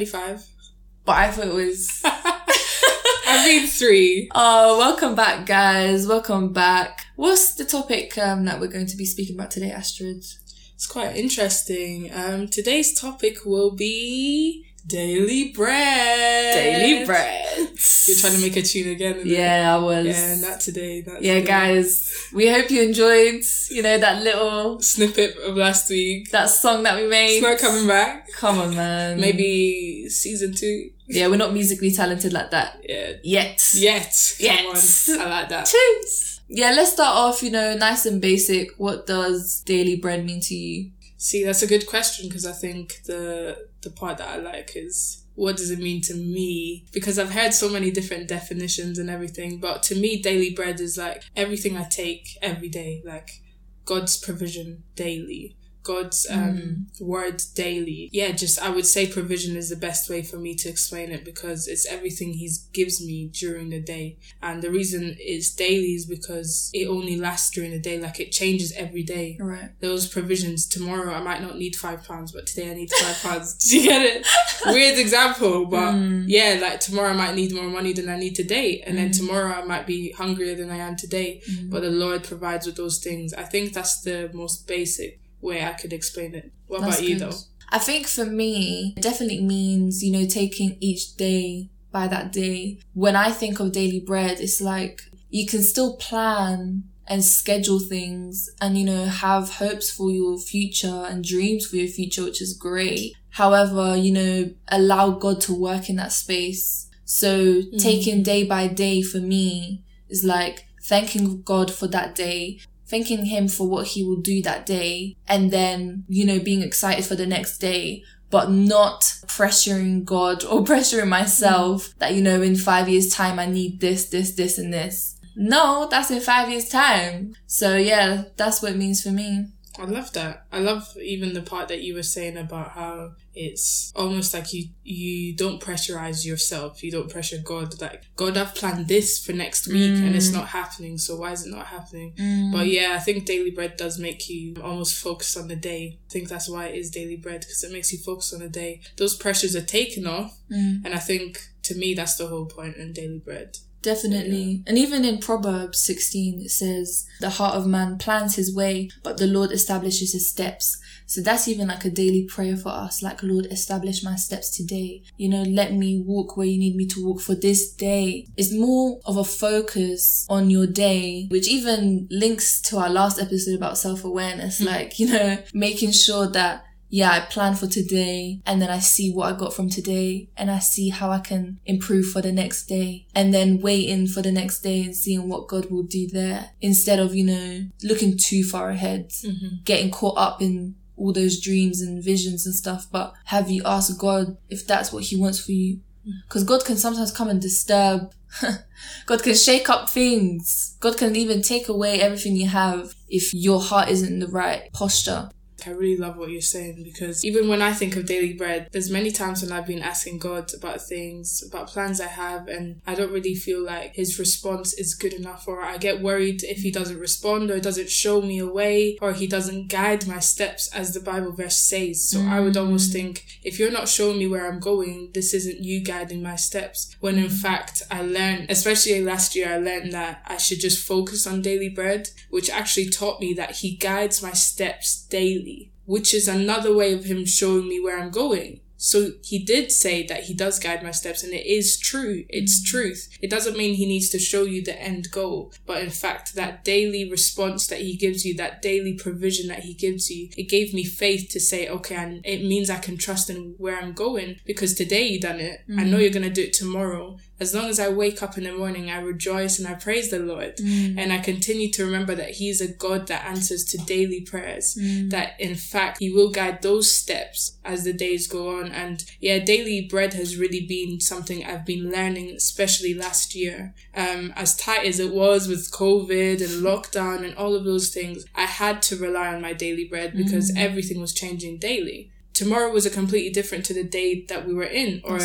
25. But I thought it was. I mean three. Oh, welcome back, guys. Welcome back. What's the topic um, that we're going to be speaking about today, Astrid? It's quite interesting. Um, today's topic will be daily bread. Daily bread. You're trying to make a tune again. isn't it? Yeah, I was. Yeah, not today. Not yeah, today. guys. We hope you enjoyed, you know, that little, Snippet of last week. that song that we made. It's not coming back. Come on, man. Maybe season two. Yeah, we're not musically talented like that Yeah. yet. Yet. On. I like that. Cheers. Yeah, let's start off, you know, nice and basic. What does daily bread mean to you? See, that's a good question because I think the the part that I like is what does it mean to me? Because I've heard so many different definitions and everything, but to me, daily bread is like everything I take every day, like God's provision daily. God's um, word daily. Yeah, just I would say provision is the best way for me to explain it because it's everything He gives me during the day. And the reason it's daily is because it only lasts during the day. Like it changes every day Right. those provisions. Tomorrow I might not need five pounds, but today I need five pounds. Do you get it? Weird example, but Mm. yeah, like tomorrow I might need more money than I need today, and then tomorrow I might be hungrier than I am today. But the Lord provides with those things. I think that's the most basic way I could explain it. What That's about you good. though? I think for me, it definitely means, you know, taking each day by that day. When I think of daily bread, it's like you can still plan and schedule things and, you know, have hopes for your future and dreams for your future, which is great. However, you know, allow God to work in that space. So mm-hmm. taking day by day for me is like thanking God for that day, thanking him for what he will do that day and then you know being excited for the next day but not pressuring god or pressuring myself that you know in five years time i need this this this and this. No that's in five years time. So yeah that's what it means for me I love that. I love even the part that you were saying about how it's almost like you you don't pressurize yourself. You don't pressure God. Like God, I've planned this for next week and it's mm. not happening. So why is it not happening? Mm. But yeah, I think daily bread does make you almost focus on the day. I think that's why it is daily bread because it makes you focus on the day. Those pressures are taken off, mm. and I think to me that's the whole point in daily bread. Definitely. And even in Proverbs 16, it says, the heart of man plans his way, but the Lord establishes his steps. So that's even like a daily prayer for us. Like, Lord, establish my steps today. You know, let me walk where you need me to walk for this day. It's more of a focus on your day, which even links to our last episode about self-awareness. Mm. Like, you know, making sure that yeah, I plan for today and then I see what I got from today and I see how I can improve for the next day and then waiting for the next day and seeing what God will do there instead of, you know, looking too far ahead, mm-hmm. getting caught up in all those dreams and visions and stuff. But have you asked God if that's what he wants for you? Mm. Because God can sometimes come and disturb. God can shake up things. God can even take away everything you have if your heart isn't in the right posture. I really love what you're saying because even when I think of daily bread, there's many times when I've been asking God about things, about plans I have, and I don't really feel like His response is good enough, or I get worried if He doesn't respond, or doesn't show me a way, or He doesn't guide my steps as the Bible verse says. So I would mm. almost think if you're not showing me where I'm going, this isn't you guiding my steps. When in fact, I learned, especially last year, I learned that I should just focus on daily bread, which actually taught me that He guides my steps daily which is another way of him showing me where I'm going. So he did say that he does guide my steps and it is true. It's mm-hmm. truth. It doesn't mean he needs to show you the end goal, but in fact, that daily response that he gives you, that daily provision that he gives you, it gave me faith to say, okay, and it means I can trust in where I'm going because today you done it. I know mm-hmm. you're going to do it tomorrow. As long as I wake up in the morning, I rejoice and I praise the Lord. Mm. And I continue to remember that He is a God that answers to daily prayers. Mm. That in fact, He will guide those steps as the days go on. And yeah, daily bread has really been something I've been learning, especially last year. Um, as tight as it was with COVID and lockdown and all of those things, I had to rely on my daily bread because mm. everything was changing daily tomorrow was a completely different to the day that we were in or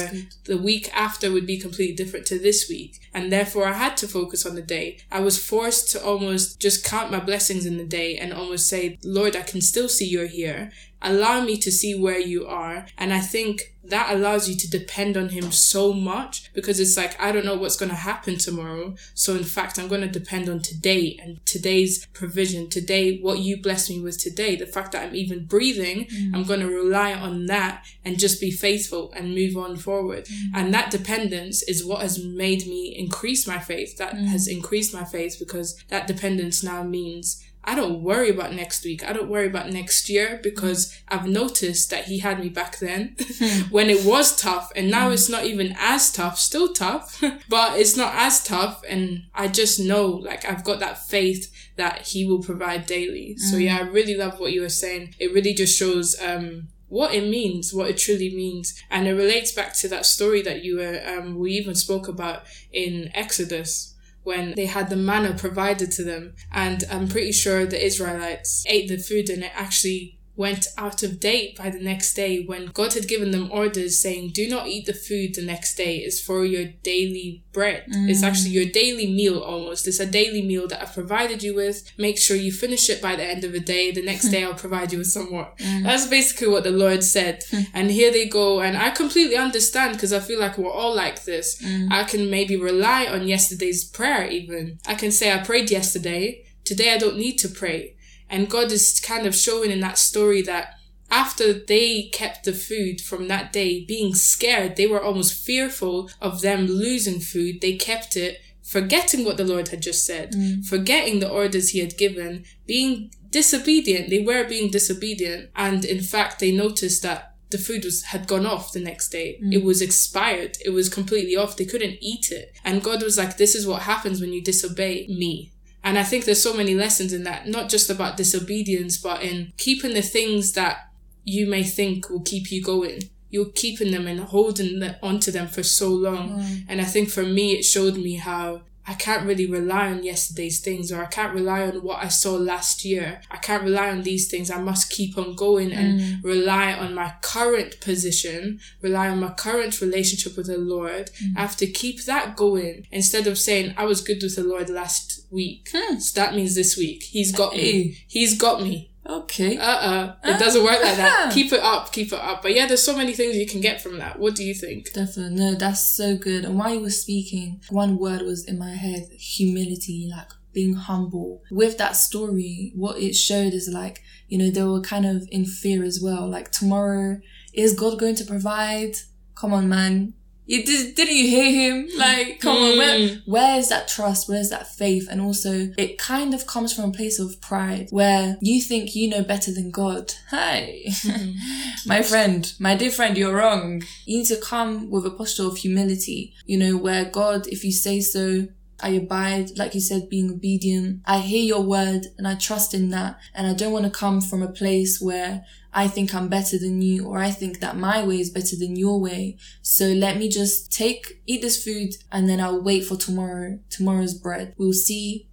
the week after would be completely different to this week. And therefore i had to focus on the day. I was forced to almost just count my blessings in the day and almost say lord i can still see you're here allow me to see where you are. And I think that allows you to depend on him so much because it's like, I don't know what's going to happen tomorrow. So in fact, I'm going to depend on today and today's provision, today, what you blessed me with today, the fact that I'm even breathing, mm. I'm going to rely on that and just be faithful and move on forward. Mm. And that dependence is what has made me increase my faith. That mm. has increased my faith because that dependence now means I don't worry about next week. I don't worry about next year because I've noticed that he had me back then hmm. when it was tough and now it's not even as tough, still tough, but it's not as tough. And I just know like I've got that faith that he will provide daily. So yeah, I really love what you were saying. It really just shows, um, what it means, what it truly means. And it relates back to that story that you were, um, we even spoke about in Exodus when they had the manna provided to them. And I'm pretty sure the Israelites ate the food and it actually went out of date by the next day when God had given them orders saying, do not eat the food the next day. It's for your daily bread. Mm. It's actually your daily meal almost. It's a daily meal that I've provided you with. Make sure you finish it by the end of the day. The next day I'll provide you with some more. Mm. That's basically what the Lord said. Mm. And here they go. And I completely understand because I feel like we're all like this. Mm. I can maybe rely on yesterday's prayer even. I can say I prayed yesterday. Today I don't need to pray and God is kind of showing in that story that after they kept the food from that day, being scared, they were almost fearful of them losing food. They kept it, forgetting what the Lord had just said, mm. forgetting the orders he had given, being disobedient. They were being disobedient. And in fact, they noticed that the food was had gone off the next day. Mm. It was expired. It was completely off. They couldn't eat it. And God was like, this is what happens when you disobey me. And I think there's so many lessons in that, not just about disobedience, but in keeping the things that you may think will keep you going. You're keeping them and holding onto them for so long. Mm. And I think for me, it showed me how I can't really rely on yesterday's things or I can't rely on what I saw last year. I can't rely on these things. I must keep on going and mm. rely on my current position, rely on my current relationship with the Lord. Mm. I have to keep that going instead of saying I was good with the Lord last week. Hmm. So that means this week. He's got hey. me. He's got me. Okay. Uh-uh. It doesn't work like that. keep it up, keep it up. But yeah, there's so many things you can get from that. What do you think? Definitely. No, that's so good. And while you were speaking, one word was in my head, humility, like being humble. With that story, what it showed is like, you know, they were kind of in fear as well. Like tomorrow, is God going to provide? Come on, man. You did, didn't you hear him? Like, come mm. on, where, mm. where is that trust? Where's that faith? And also, it kind of comes from a place of pride where you think you know better than God. Hey, mm. my friend, my dear friend, you're wrong. You need to come with a posture of humility, you know, where God, if you say so, I abide, like you said, being obedient. I hear your word and I trust in that. And I don't want to come from a place where I think I'm better than you or I think that my way is better than your way. So let me just take, eat this food and then I'll wait for tomorrow, tomorrow's bread. We'll see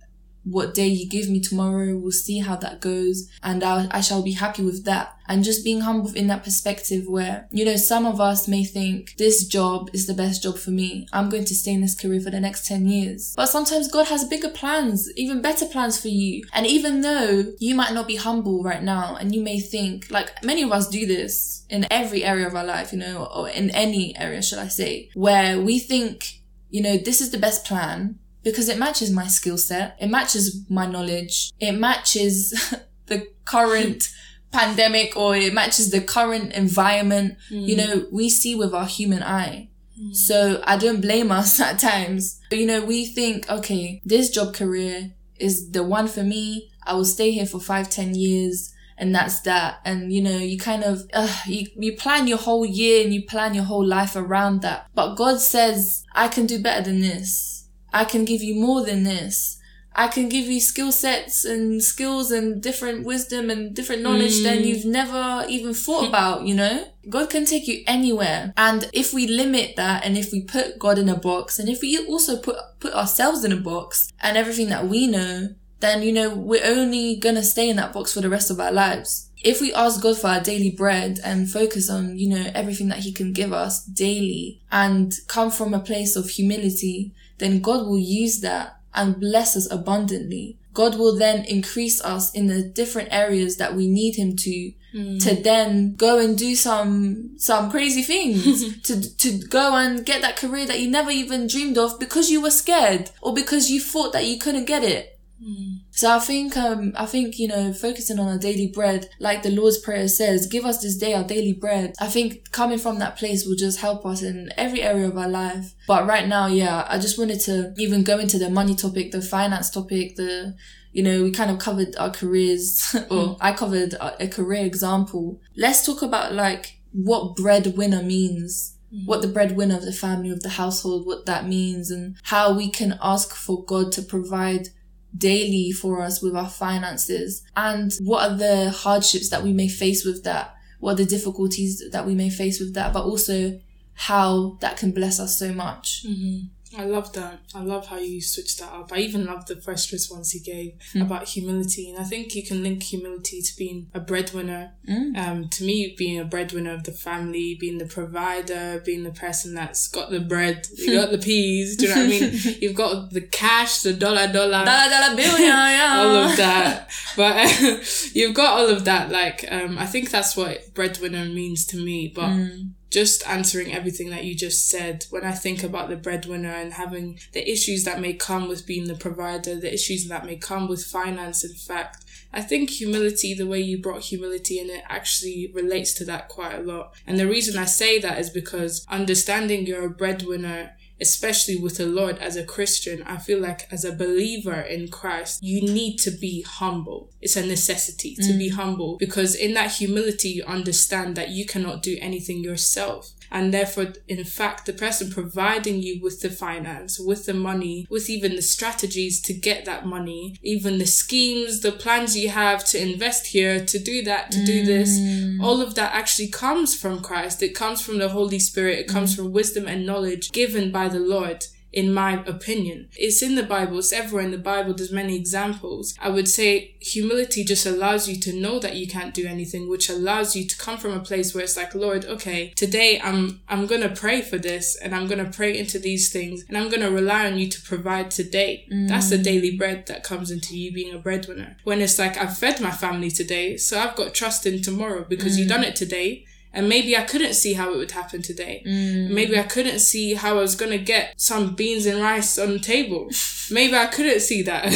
what day you give me tomorrow. We'll see how that goes. And I'll, I shall be happy with that. And just being humble in that perspective where, you know, some of us may think this job is the best job for me. I'm going to stay in this career for the next 10 years. But sometimes God has bigger plans, even better plans for you. And even though you might not be humble right now and you may think, like many of us do this in every area of our life, you know, or in any area, should I say, where we think, you know, this is the best plan because it matches my skill set. It matches my knowledge. It matches the current pandemic or it matches the current environment. Mm. You know, we see with our human eye. Mm. So I don't blame us at times. But, you know, we think, okay, this job career is the one for me. I will stay here for five, ten years and that's that. And you know, you kind of, uh, you, you plan your whole year and you plan your whole life around that. But God says, I can do better than this. I can give you more than this. I can give you skill sets and skills and different wisdom and different knowledge mm. than you've never even thought about, you know? God can take you anywhere. And if we limit that and if we put God in a box and if we also put, put ourselves in a box and everything that we know, then, you know, we're only gonna stay in that box for the rest of our lives. If we ask God for our daily bread and focus on, you know, everything that he can give us daily and come from a place of humility, then God will use that and bless us abundantly. God will then increase us in the different areas that we need him to hmm. to then go and do some some crazy things to to go and get that career that you never even dreamed of because you were scared or because you thought that you couldn't get it Hmm. so I think, um, I think, you know, focusing on our daily bread, like the Lord's Prayer says, give us this day our daily bread. I think coming from that place will just help us in every area of our life. But right now, yeah, I just wanted to even go into the money topic, the finance topic, the, you know, we kind of covered our careers, or hmm. I covered a, a career example. Let's talk about like what breadwinner means hmm. what the breadwinner of the family, of the household, what that means and how we can ask for God to provide daily for us with our finances? And what are the hardships that we may face with that? What are the difficulties that we may face with that? But also how that can bless us so much. Mm-hmm. I love that. I love how you switched that up. I even love the first response you gave Hmm. about humility. And I think you can link humility to being a breadwinner. Mm. Um, to me, being a breadwinner of the family, being the provider, being the person that's got the bread, you got the peas, do you know what I mean? You've got the cash, the dollar dollar dollar dollar bill yeah, yeah. all of that. But you've got all of that. Like, um, I think that's what breadwinner means to me. But Mm. Just answering everything that you just said, when I think about the breadwinner and having the issues that may come with being the provider, the issues that may come with finance, in fact, I think humility, the way you brought humility in it actually relates to that quite a lot. And the reason I say that is because understanding you're a breadwinner especially with the Lord as a Christian, I feel like as a believer in Christ, you need to be humble. It's a necessity to be mm. humble because in that humility, you understand that you cannot do anything yourself. And therefore, in fact, the person providing you with the finance, with the money, with even the strategies to get that money, even the schemes, the plans you have to invest here, to do that, to do this, mm. all of that actually comes from Christ. It comes from the Holy Spirit. It comes mm. from wisdom and knowledge given by the Lord. In my opinion, it's in the Bible. It's everywhere in the Bible. There's many examples. I would say humility just allows you to know that you can't do anything, which allows you to come from a place where it's like, Lord, okay, today I'm I'm gonna pray for this, and I'm gonna pray into these things, and I'm gonna rely on you to provide today. That's the mm. daily bread that comes into you being a breadwinner. When it's like I've fed my family today, so I've got trust in tomorrow because you've mm. done it today. And maybe I couldn't see how it would happen today. Mm. Maybe I couldn't see how I was gonna get some beans and rice on the table. Maybe I couldn't see that.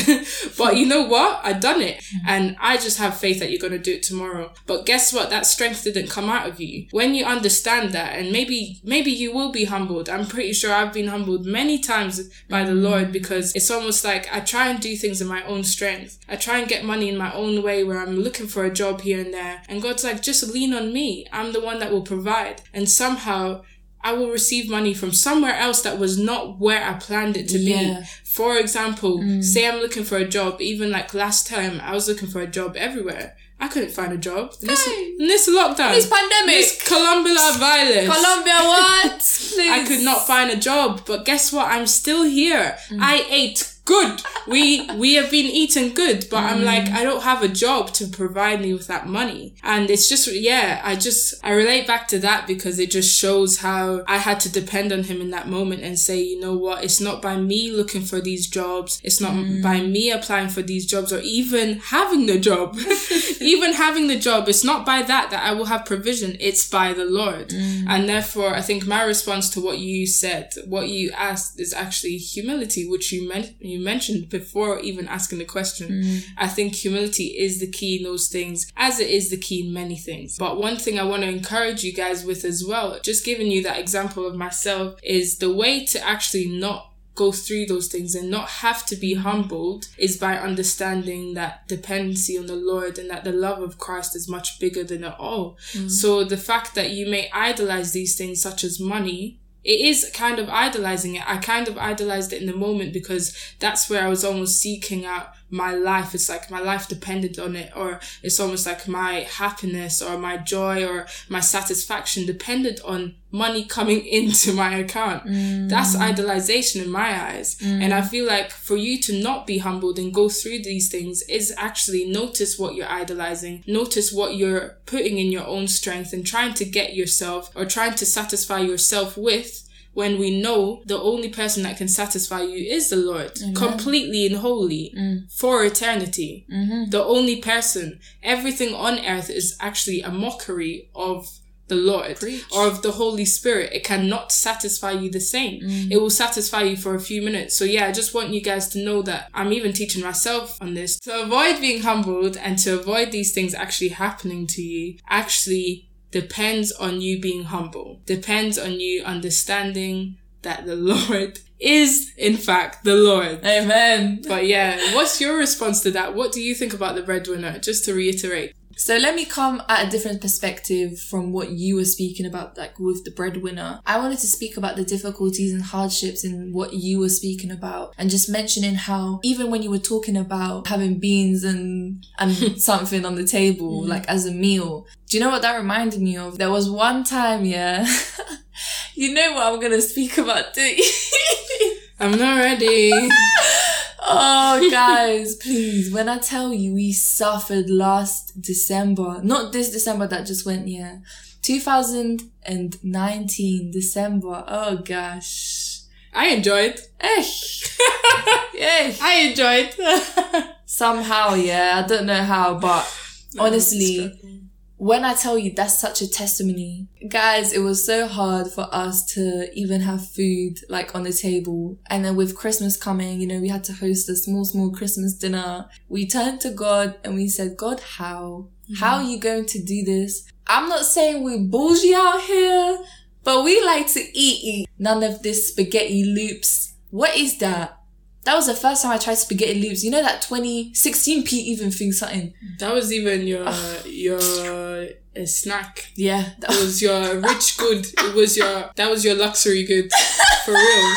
but you know what? I done it. Mm-hmm. And I just have faith that you're gonna do it tomorrow. But guess what? That strength didn't come out of you. When you understand that, and maybe maybe you will be humbled. I'm pretty sure I've been humbled many times by the mm. Lord because it's almost like I try and do things in my own strength. I try and get money in my own way where I'm looking for a job here and there. And God's like, just lean on me. I'm the one that will provide. And somehow I will receive money from somewhere else that was not where I planned it to Yeah. be. For example, mm. say I'm looking for a job, even like last time I was looking for a job everywhere. I couldn't find a job. In this, in this lockdown. This pandemic. This Columbia virus. Colombia, what? Please. I could not find a job, but guess what? I'm still here. Mm. I ate good. We we have been eating good, but I'm mm. like I don't have a job to provide me with that money. And it's just yeah, I just I relate back to that because it just shows how I had to depend on him in that moment and say, you know what, it's not by me looking for these jobs, it's not mm. by me applying for these jobs or even having the job. even having the job, it's not by that that I will have provision, it's by the Lord. Mm. And therefore I think my response to what you said, what you asked is actually humility, which you meant you mentioned before even asking the question. Mm. I think humility is the key in those things, as it is the key in many things. But one thing I want to encourage you guys with as well, just giving you that example of myself, is the way to actually not go through those things and not have to be humbled is by understanding that dependency on the Lord and that the love of Christ is much bigger than it all. Mm. So the fact that you may idolize these things such as money it is kind of idolizing it. I kind of idolized it in the moment because that's where I was almost seeking out my life. It's like my life depended on it, or it's almost like my happiness or my joy or my satisfaction depended on money coming into my account. That's mm. idolization in my eyes. Mm. And I feel like for you to not be humbled and go through these things is actually notice what you're idolizing, notice what you're putting in your own strength and trying to get yourself or trying to satisfy yourself with when we know the only person that can satisfy you is the Lord, Amen. completely and wholly Mm. for eternity. Mm-hmm. The only person, everything on earth is actually a mockery of the Lord Preach. or of the Holy Spirit. It cannot satisfy you the same. It will satisfy you for a few minutes. So yeah, I just want you guys to know that I'm even teaching myself on this to avoid being humbled and to avoid these things actually happening to you. Actually depends on you being humble. Depends on you understanding that the Lord is in fact the Lord. Amen. But yeah, what's your response to that? What do you think about the breadwinner? Just to reiterate. So let me come at a different perspective from what you were speaking about, like with the breadwinner. I wanted to speak about the difficulties and hardships in what you were speaking about and just mentioning how even when you were talking about having beans and, and something on the table, mm-hmm. like as a meal, do you know what that reminded me of? There was one time, yeah. you know what I'm going to speak about, do you? I'm not ready. Oh, guys, please. When I tell you we suffered last December, not this December that just went, yeah, 2019 December. Oh, gosh. I enjoyed. Eh. yeah. I enjoyed. Somehow, yeah. I don't know how, but honestly, when I tell you that's such a testimony, guys, it was so hard for us to even have food like on the table. And then with Christmas coming, you know, we had to host a small, small Christmas dinner. We turned to God and we said, God, how? Mm-hmm. How are you going to do this? I'm not saying we're bougie out here, but we like to eat, eat. None of this spaghetti loops. What is that? That was the first time I tried spaghetti loops. You know that 2016p even thing something. that was even your your uh, snack. Yeah. That It was your rich good. It was your that was your luxury good. For real.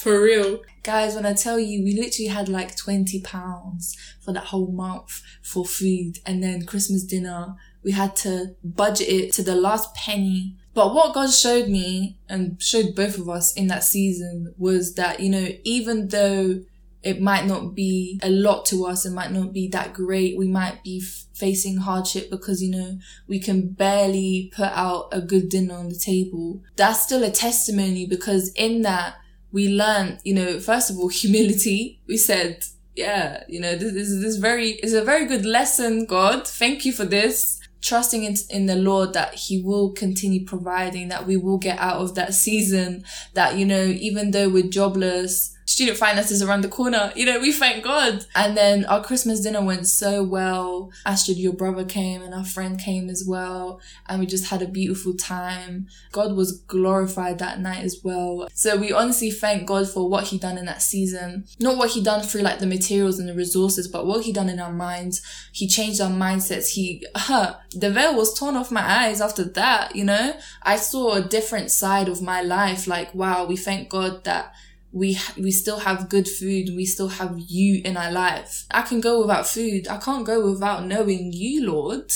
For real. Guys, when I tell you, we literally had like 20 pounds for that whole month for food. And then Christmas dinner, we had to budget it to the last penny. But what God showed me and showed both of us in that season was that, you know, even though it might not be a lot to us, it might not be that great, we might be f- facing hardship because, you know, we can barely put out a good dinner on the table. That's still a testimony because in that, we learned, you know, first of all, humility. We said, yeah, you know, this, this is this very, is a very good lesson, God. Thank you for this. Trusting in, in the Lord that He will continue providing, that we will get out of that season, that, you know, even though we're jobless, student finances around the corner, you know, we thank God. And then our Christmas dinner went so well. Astrid, your brother came and our friend came as well. And we just had a beautiful time. God was glorified that night as well. So we honestly thank God for what he done in that season. Not what he done through like the materials and the resources, but what he done in our minds. He changed our mindsets. He, huh, the veil was torn off my eyes after that, you know? I saw a different side of my life. Like, wow, we thank God that we we still have good food we still have you in our life. I can go without food. I can't go without knowing you lord.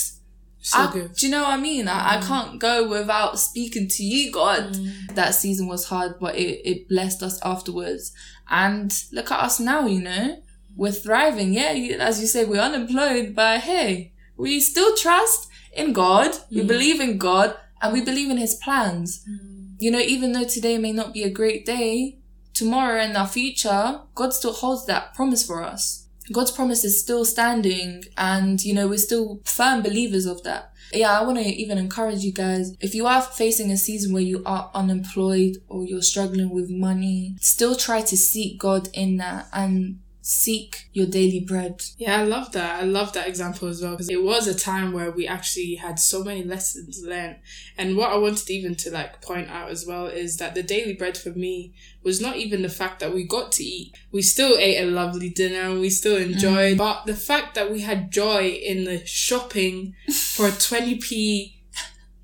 So I- good. do you know what i mean? I, I mm. can't go without speaking to you god. Mm. That season was hard but it, it blessed us afterwards. And look at us now you know. We're thriving. Yeah you- as you say we're unemployed but hey we still trust in god. We mm. believe in god and we believe in his plans. You know even though today may not be a great day tomorrow and our future, God still holds that promise for us. God's promise is still standing and, you know, we're still firm believers of that. Yeah, I want to even encourage you guys. If you are facing a season where you are unemployed or you're struggling with money, still try to seek God in that and seek your daily bread. Yeah, I love that. I love that example as well because it was a time where we actually had so many lessons learned. And what I wanted even to like point out as well is that the daily bread for me was not even the fact that we got to eat. We still ate a lovely dinner and we still enjoyed, mm. but the fact that we had joy in the shopping for 20p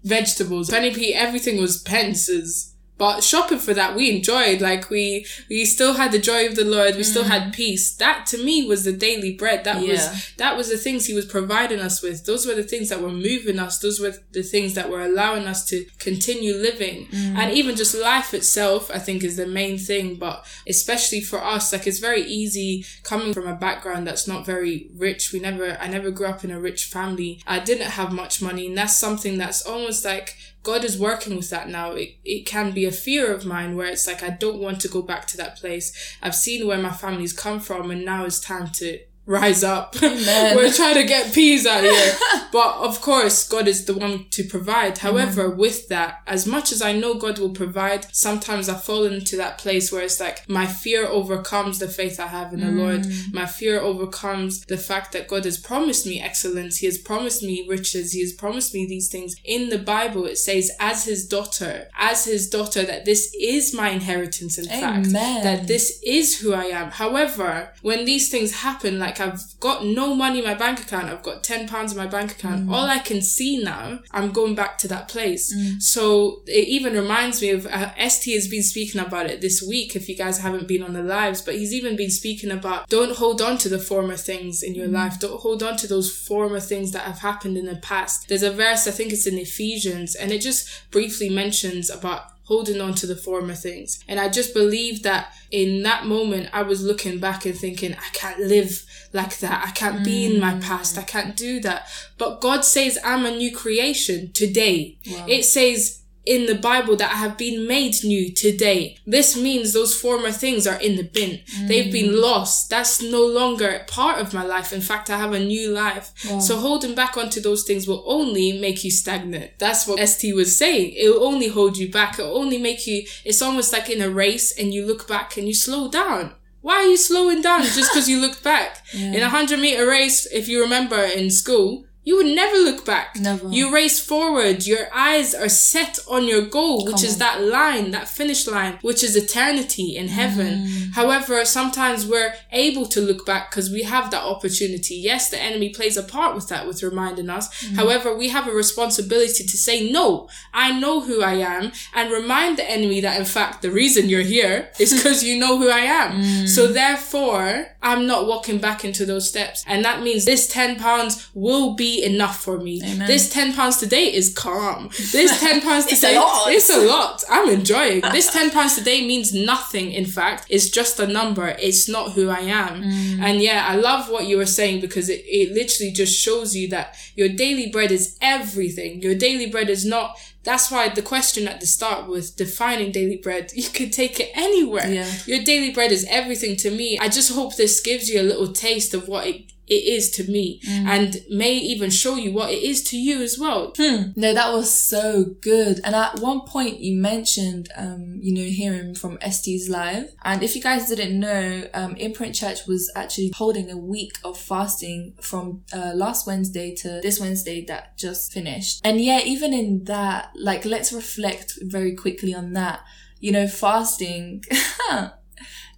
vegetables, 20p everything was pences. But shopping for that, we enjoyed. Like we, we still had the joy of the Lord. We still mm. had peace. That to me was the daily bread. That Yeah. was that was the things He was providing us with. Those were the things that were moving us. Those were the things that were allowing us to continue living. Mm. And even just life itself, I think, is the main thing. But especially for us, like it's very easy coming from a background that's not very rich. We never, I never grew up in a rich family. I didn't have much money, and that's something that's almost like God is working with that now. It, it can be a fear of mine where it's like, I don't want to go back to that place. I've seen where my family's come from and now it's time to rise up. We're trying to get peas out here. but of course, God is the one to provide. However, mm. with that, as much as I know God will provide, sometimes I fall into that place where it's like my fear overcomes the faith I have in the mm. Lord. My fear overcomes the fact that God has promised me excellence. He has promised me riches. He has promised me these things. In the Bible, it says, as his daughter, as his daughter, that this is my inheritance, in Amen. fact, that this is who I am. However, when these things happen, like like I've got no money in my bank account. I've got 10 pounds in my bank account. Mm. All I can see now, I'm going back to that place. Mm. So it even reminds me of, uh, ST has been speaking about it this week, if you guys haven't been on the lives, but he's even been speaking about don't hold on to the former things in your mm. life. Don't hold on to those former things that have happened in the past. There's a verse, I think it's in Ephesians, and it just briefly mentions about holding on to the former things. And I just believe that in that moment, I was looking back and thinking, I can't live like that. I can't mm. be in my mm. past. I can't do that. But God says, I'm a new creation today. Wow. It says, in the Bible that I have been made new today. This means those former things are in the bin. Mm. They've been mm. lost. That's no longer part of my life. In fact, I have a new life. Yeah. So holding back onto those things will only make you stagnant. That's what ST was saying. It will only hold you back. It will only make you, it's almost like in a race and you look back and you slow down. Why are you slowing down just because you looked back? Yeah. In a hundred meter race, if you remember in school, you would never look back. Never. You race forward. Your eyes are set on your goal, which Come is on. that line, that finish line, which is eternity in heaven. Mm. However, sometimes we're able to look back because we have that opportunity. Yes, the enemy plays a part with that, with reminding us. Mm. However, we have a responsibility to say, no, I know who I am and remind the enemy that in fact, the reason you're here is because you know who I am. Mm. So therefore, I'm not walking back into those steps. And that means this 10 pounds will be enough for me. Amen. This 10 pounds today is calm. This 10 pounds today, it's a lot. I'm enjoying. This 10 pounds today means nothing. In fact, it's just a number. It's not who I am. Mm. And yeah, I love what you were saying because it, it literally just shows you that your daily bread is everything. Your daily bread is not that's why the question at the start was defining daily bread. You could take it anywhere. Yeah. Your daily bread is everything to me. I just hope this gives you a little taste of what it it is to me mm. and may even show you what it is to you as well. Hmm. No, that was so good. And at one point you mentioned, um, you know, hearing from ST's live. And if you guys didn't know, um, Imprint Church was actually holding a week of fasting from uh, last Wednesday to this Wednesday that just finished. And yeah, even in that, like, let's reflect very quickly on that. You know, fasting.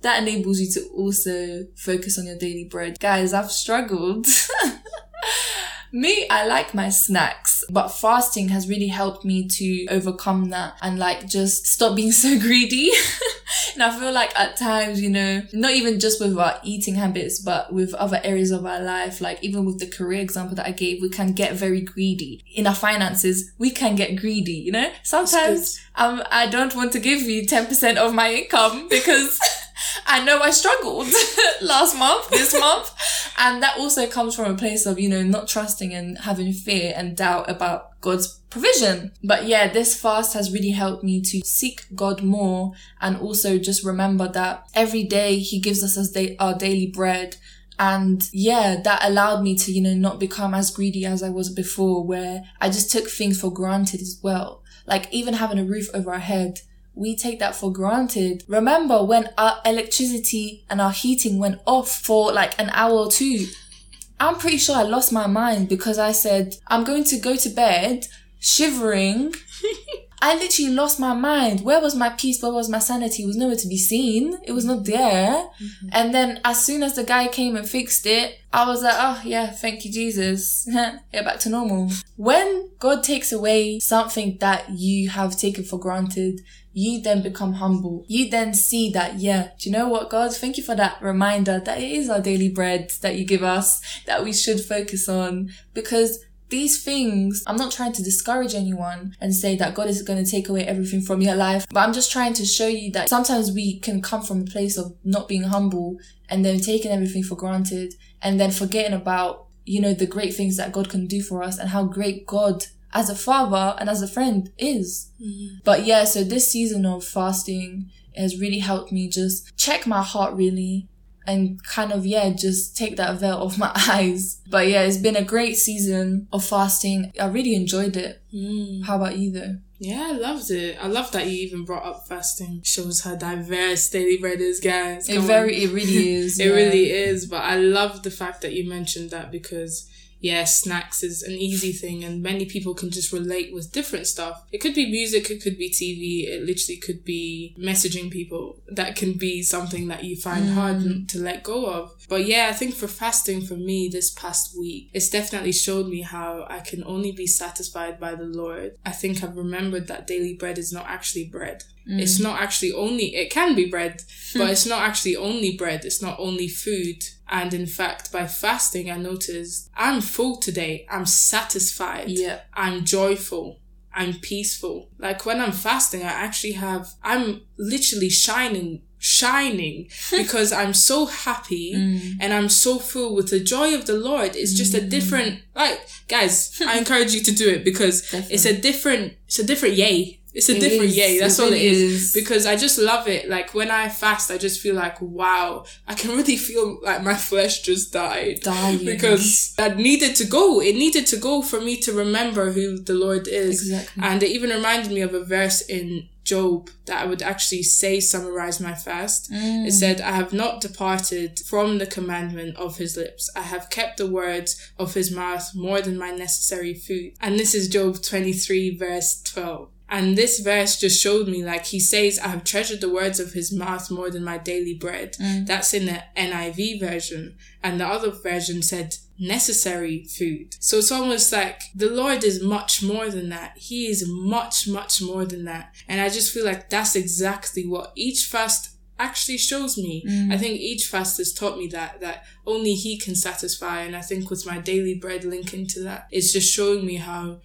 that enables you to also focus on your daily bread. Guys, I've struggled. me, I like my snacks, but fasting has really helped me to overcome that and like just stop being so greedy. and I feel like at times, you know, not even just with our eating habits, but with other areas of our life, like even with the career example that I gave, we can get very greedy. In our finances, we can get greedy, you know? Sometimes um, I don't want to give you 10% of my income because I know I struggled last month, this month. And that also comes from a place of, you know, not trusting and having fear and doubt about God's provision. But yeah, this fast has really helped me to seek God more and also just remember that every day He gives us as day, our daily bread. And yeah, that allowed me to, you know, not become as greedy as I was before, where I just took things for granted as well. Like even having a roof over our head we take that for granted. Remember when our electricity and our heating went off for like an hour or two? I'm pretty sure I lost my mind because I said, I'm going to go to bed shivering. I literally lost my mind. Where was my peace? Where was my sanity? It was nowhere to be seen. It was not there. Mm-hmm. And then as soon as the guy came and fixed it, I was like, oh yeah, thank you, Jesus. Get back to normal. When God takes away something that you have taken for granted, you then become humble. You then see that, yeah, do you know what, God? Thank you for that reminder that it is our daily bread that you give us that we should focus on because these things, I'm not trying to discourage anyone and say that God is going to take away everything from your life, but I'm just trying to show you that sometimes we can come from a place of not being humble and then taking everything for granted and then forgetting about, you know, the great things that God can do for us and how great God as a father and as a friend is. Mm. But yeah, so this season of fasting has really helped me just check my heart really and kind of, yeah, just take that veil off my eyes. But yeah, it's been a great season of fasting. I really enjoyed it. Mm. How about you though? Yeah, I loved it. I love that you even brought up fasting. Shows how diverse Daily Bread is, guys. It Come on. very, it really is. It yeah. really is, but I love the fact that you mentioned that because yeah, snacks is an easy thing and many people can just relate with different stuff. It could be music, it could be TV, it literally could be messaging people. That can be something that you find hard mm. to let go of. But yeah, I think for fasting for me this past week, it's definitely showed me how I can only be satisfied by the Lord. I think I've remembered that daily bread is not actually bread. It's mm. not actually only, it can be bread, but hmm. it's not actually only bread. It's not only food. And in fact, by fasting, I noticed I'm full today. I'm satisfied. Yeah. I'm joyful. I'm peaceful. Like when I'm fasting, I actually have, I'm literally shining, shining because I'm so happy mm. and I'm so full with the joy of the Lord. It's just a mm. different, like, guys, I encourage you to do it because it's a different, it's a different yay. It's a It different is. yay. That's all it is. is. Because I just love it. Like when I fast, I just feel like, wow, I can really feel like my flesh just died. Dying. Because that needed to go. It needed to go for me to remember who the Lord is. Exactly. And it even reminded me of a verse in Job that I would actually say summarize my fast. Mm. It said, I have not departed from the commandment of his lips. I have kept the words of his mouth more than my necessary food. And this is Job 23 verse 12. And this verse just showed me, like he says, I have treasured the words of his mouth more than my daily bread. Mm. That's in the NIV version. And the other version said necessary food. So it's almost like the Lord is much more than that. He is much, much more than that. And I just feel like that's exactly what each fast actually shows me. Mm. I think each fast has taught me that, that only he can satisfy. And I think with my daily bread linking to that, it's just showing me how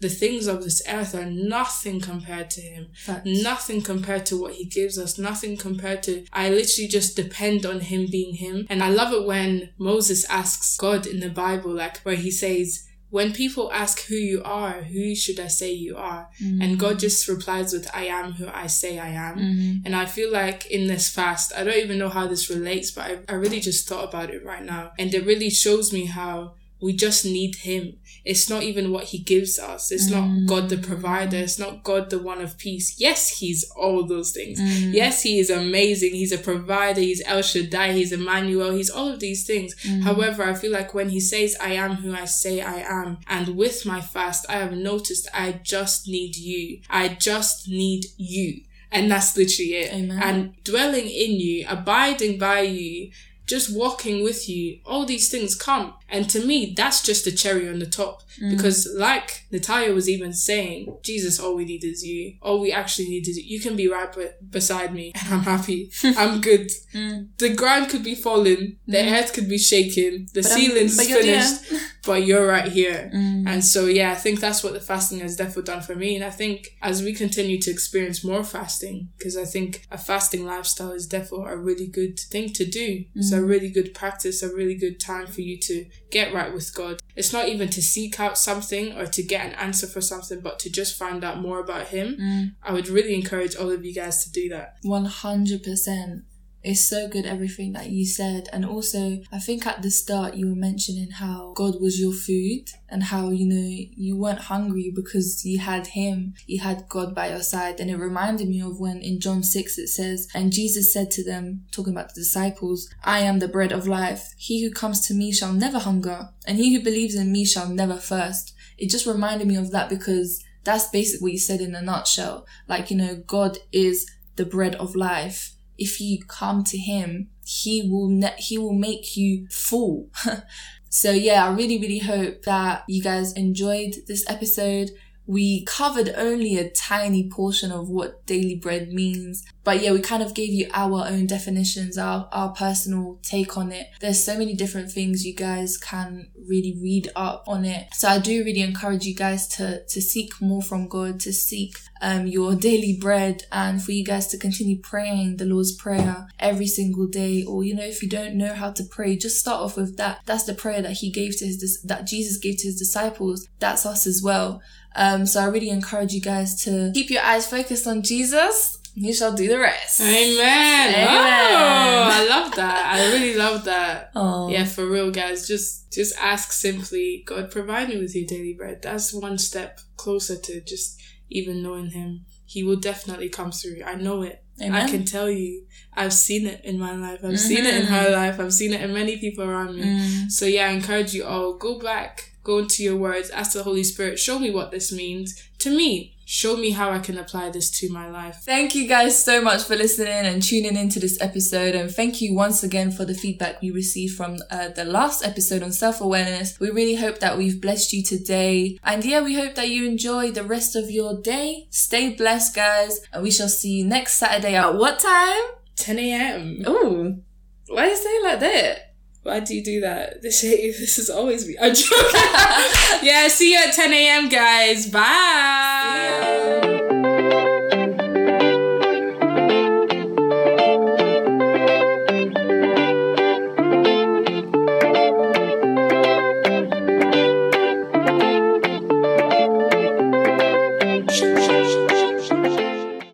the things of this earth are nothing compared to him. Facts. Nothing compared to what he gives us. Nothing compared to, I literally just depend on him being him. And I love it when Moses asks God in the Bible, like where he says, when people ask who you are, who should I say you are? And mm. God just replies with, I am who I say I am. Mm-hmm. And I feel like in this fast, I don't even know how this relates, but I, I really just thought about it right now. And it really shows me how we just need him. It's not even what he gives us. It's not mm. God the provider. It's not God the one of peace. Yes, he's all those things. Mm. Yes, he is amazing. He's a provider. He's El Shaddai. He's Emmanuel. He's all of these things. Mm. However, I feel like when he says, I am who I say I am, and with my fast, I have noticed I just need you. I just need you. And that's literally it. Amen. And dwelling in you, abiding by you, just walking with you, all these things come. And to me, that's just a cherry on the top. Mm. Because like Natalia was even saying, Jesus, all we need is you. All we actually need is you. You can be right be- beside me and I'm happy. I'm good. Mm. The ground could be falling. The mm. earth could be shaking. The But ceiling's but you're there. finished. But you're right here. And so, yeah, I think that's what the fasting has definitely done for me. And I think as we continue to experience more fasting, because I think a fasting lifestyle is definitely a really good thing to do. It's a really good practice, a really good time for you to get right with God. It's not even to seek out something or to get an answer for something, but to just find out more about Him. I would really encourage all of you guys to do that. 100%. It's so good, everything that you said. And also, I think at the start you were mentioning how God was your food and how, you know, you weren't hungry because you had Him, you had God by your side. And it reminded me of when in John 6 it says, And Jesus said to them, talking about the disciples, I am the bread of life. He who comes to me shall never hunger, and he who believes in me shall never thirst. It just reminded me of that because that's basically what you said in a nutshell. Like, you know, God is the bread of life. If you come to him, he will ne- he will make you full. so yeah, I really really hope that you guys enjoyed this episode. We covered only a tiny portion of what daily bread means, But yeah, we kind of gave you our own definitions, our, our personal take on it. There's so many different things you guys can really read up on it. So I do really encourage you guys to, to seek more from God, to seek um, your daily bread and for you guys to continue praying the Lord's Prayer every single day. Or, you know, if you don't know how to pray, just start off with that. That's the prayer that he gave to his, that Jesus gave to his disciples. That's us as well. Um, so I really encourage you guys to keep your eyes focused on Jesus. He shall do the rest. Amen. Amen. Oh, I love that. I really love that. Oh. Yeah, for real, guys. Just just ask simply, God, provide me with your daily bread. That's one step closer to just even knowing Him. He will definitely come through. I know it. Amen. I can tell you. I've seen it in my life. I've seen it in her life. I've seen it in many people around me. Mm. So yeah, I encourage you all, go back, go into your words, ask the Holy Spirit, show me what this means to me. Show me how I can apply this to my life. Thank you guys so much for listening and tuning into this episode. And thank you once again for the feedback we received from uh, the last episode on self awareness. We really hope that we've blessed you today. And yeah, we hope that you enjoy the rest of your day. Stay blessed, guys. And we shall see you next Saturday at what time? 10 a.m. Ooh, why you say like that? Why do you do that? This this is always me. I'm joking. yeah, see you at 10 a.m. guys. Bye.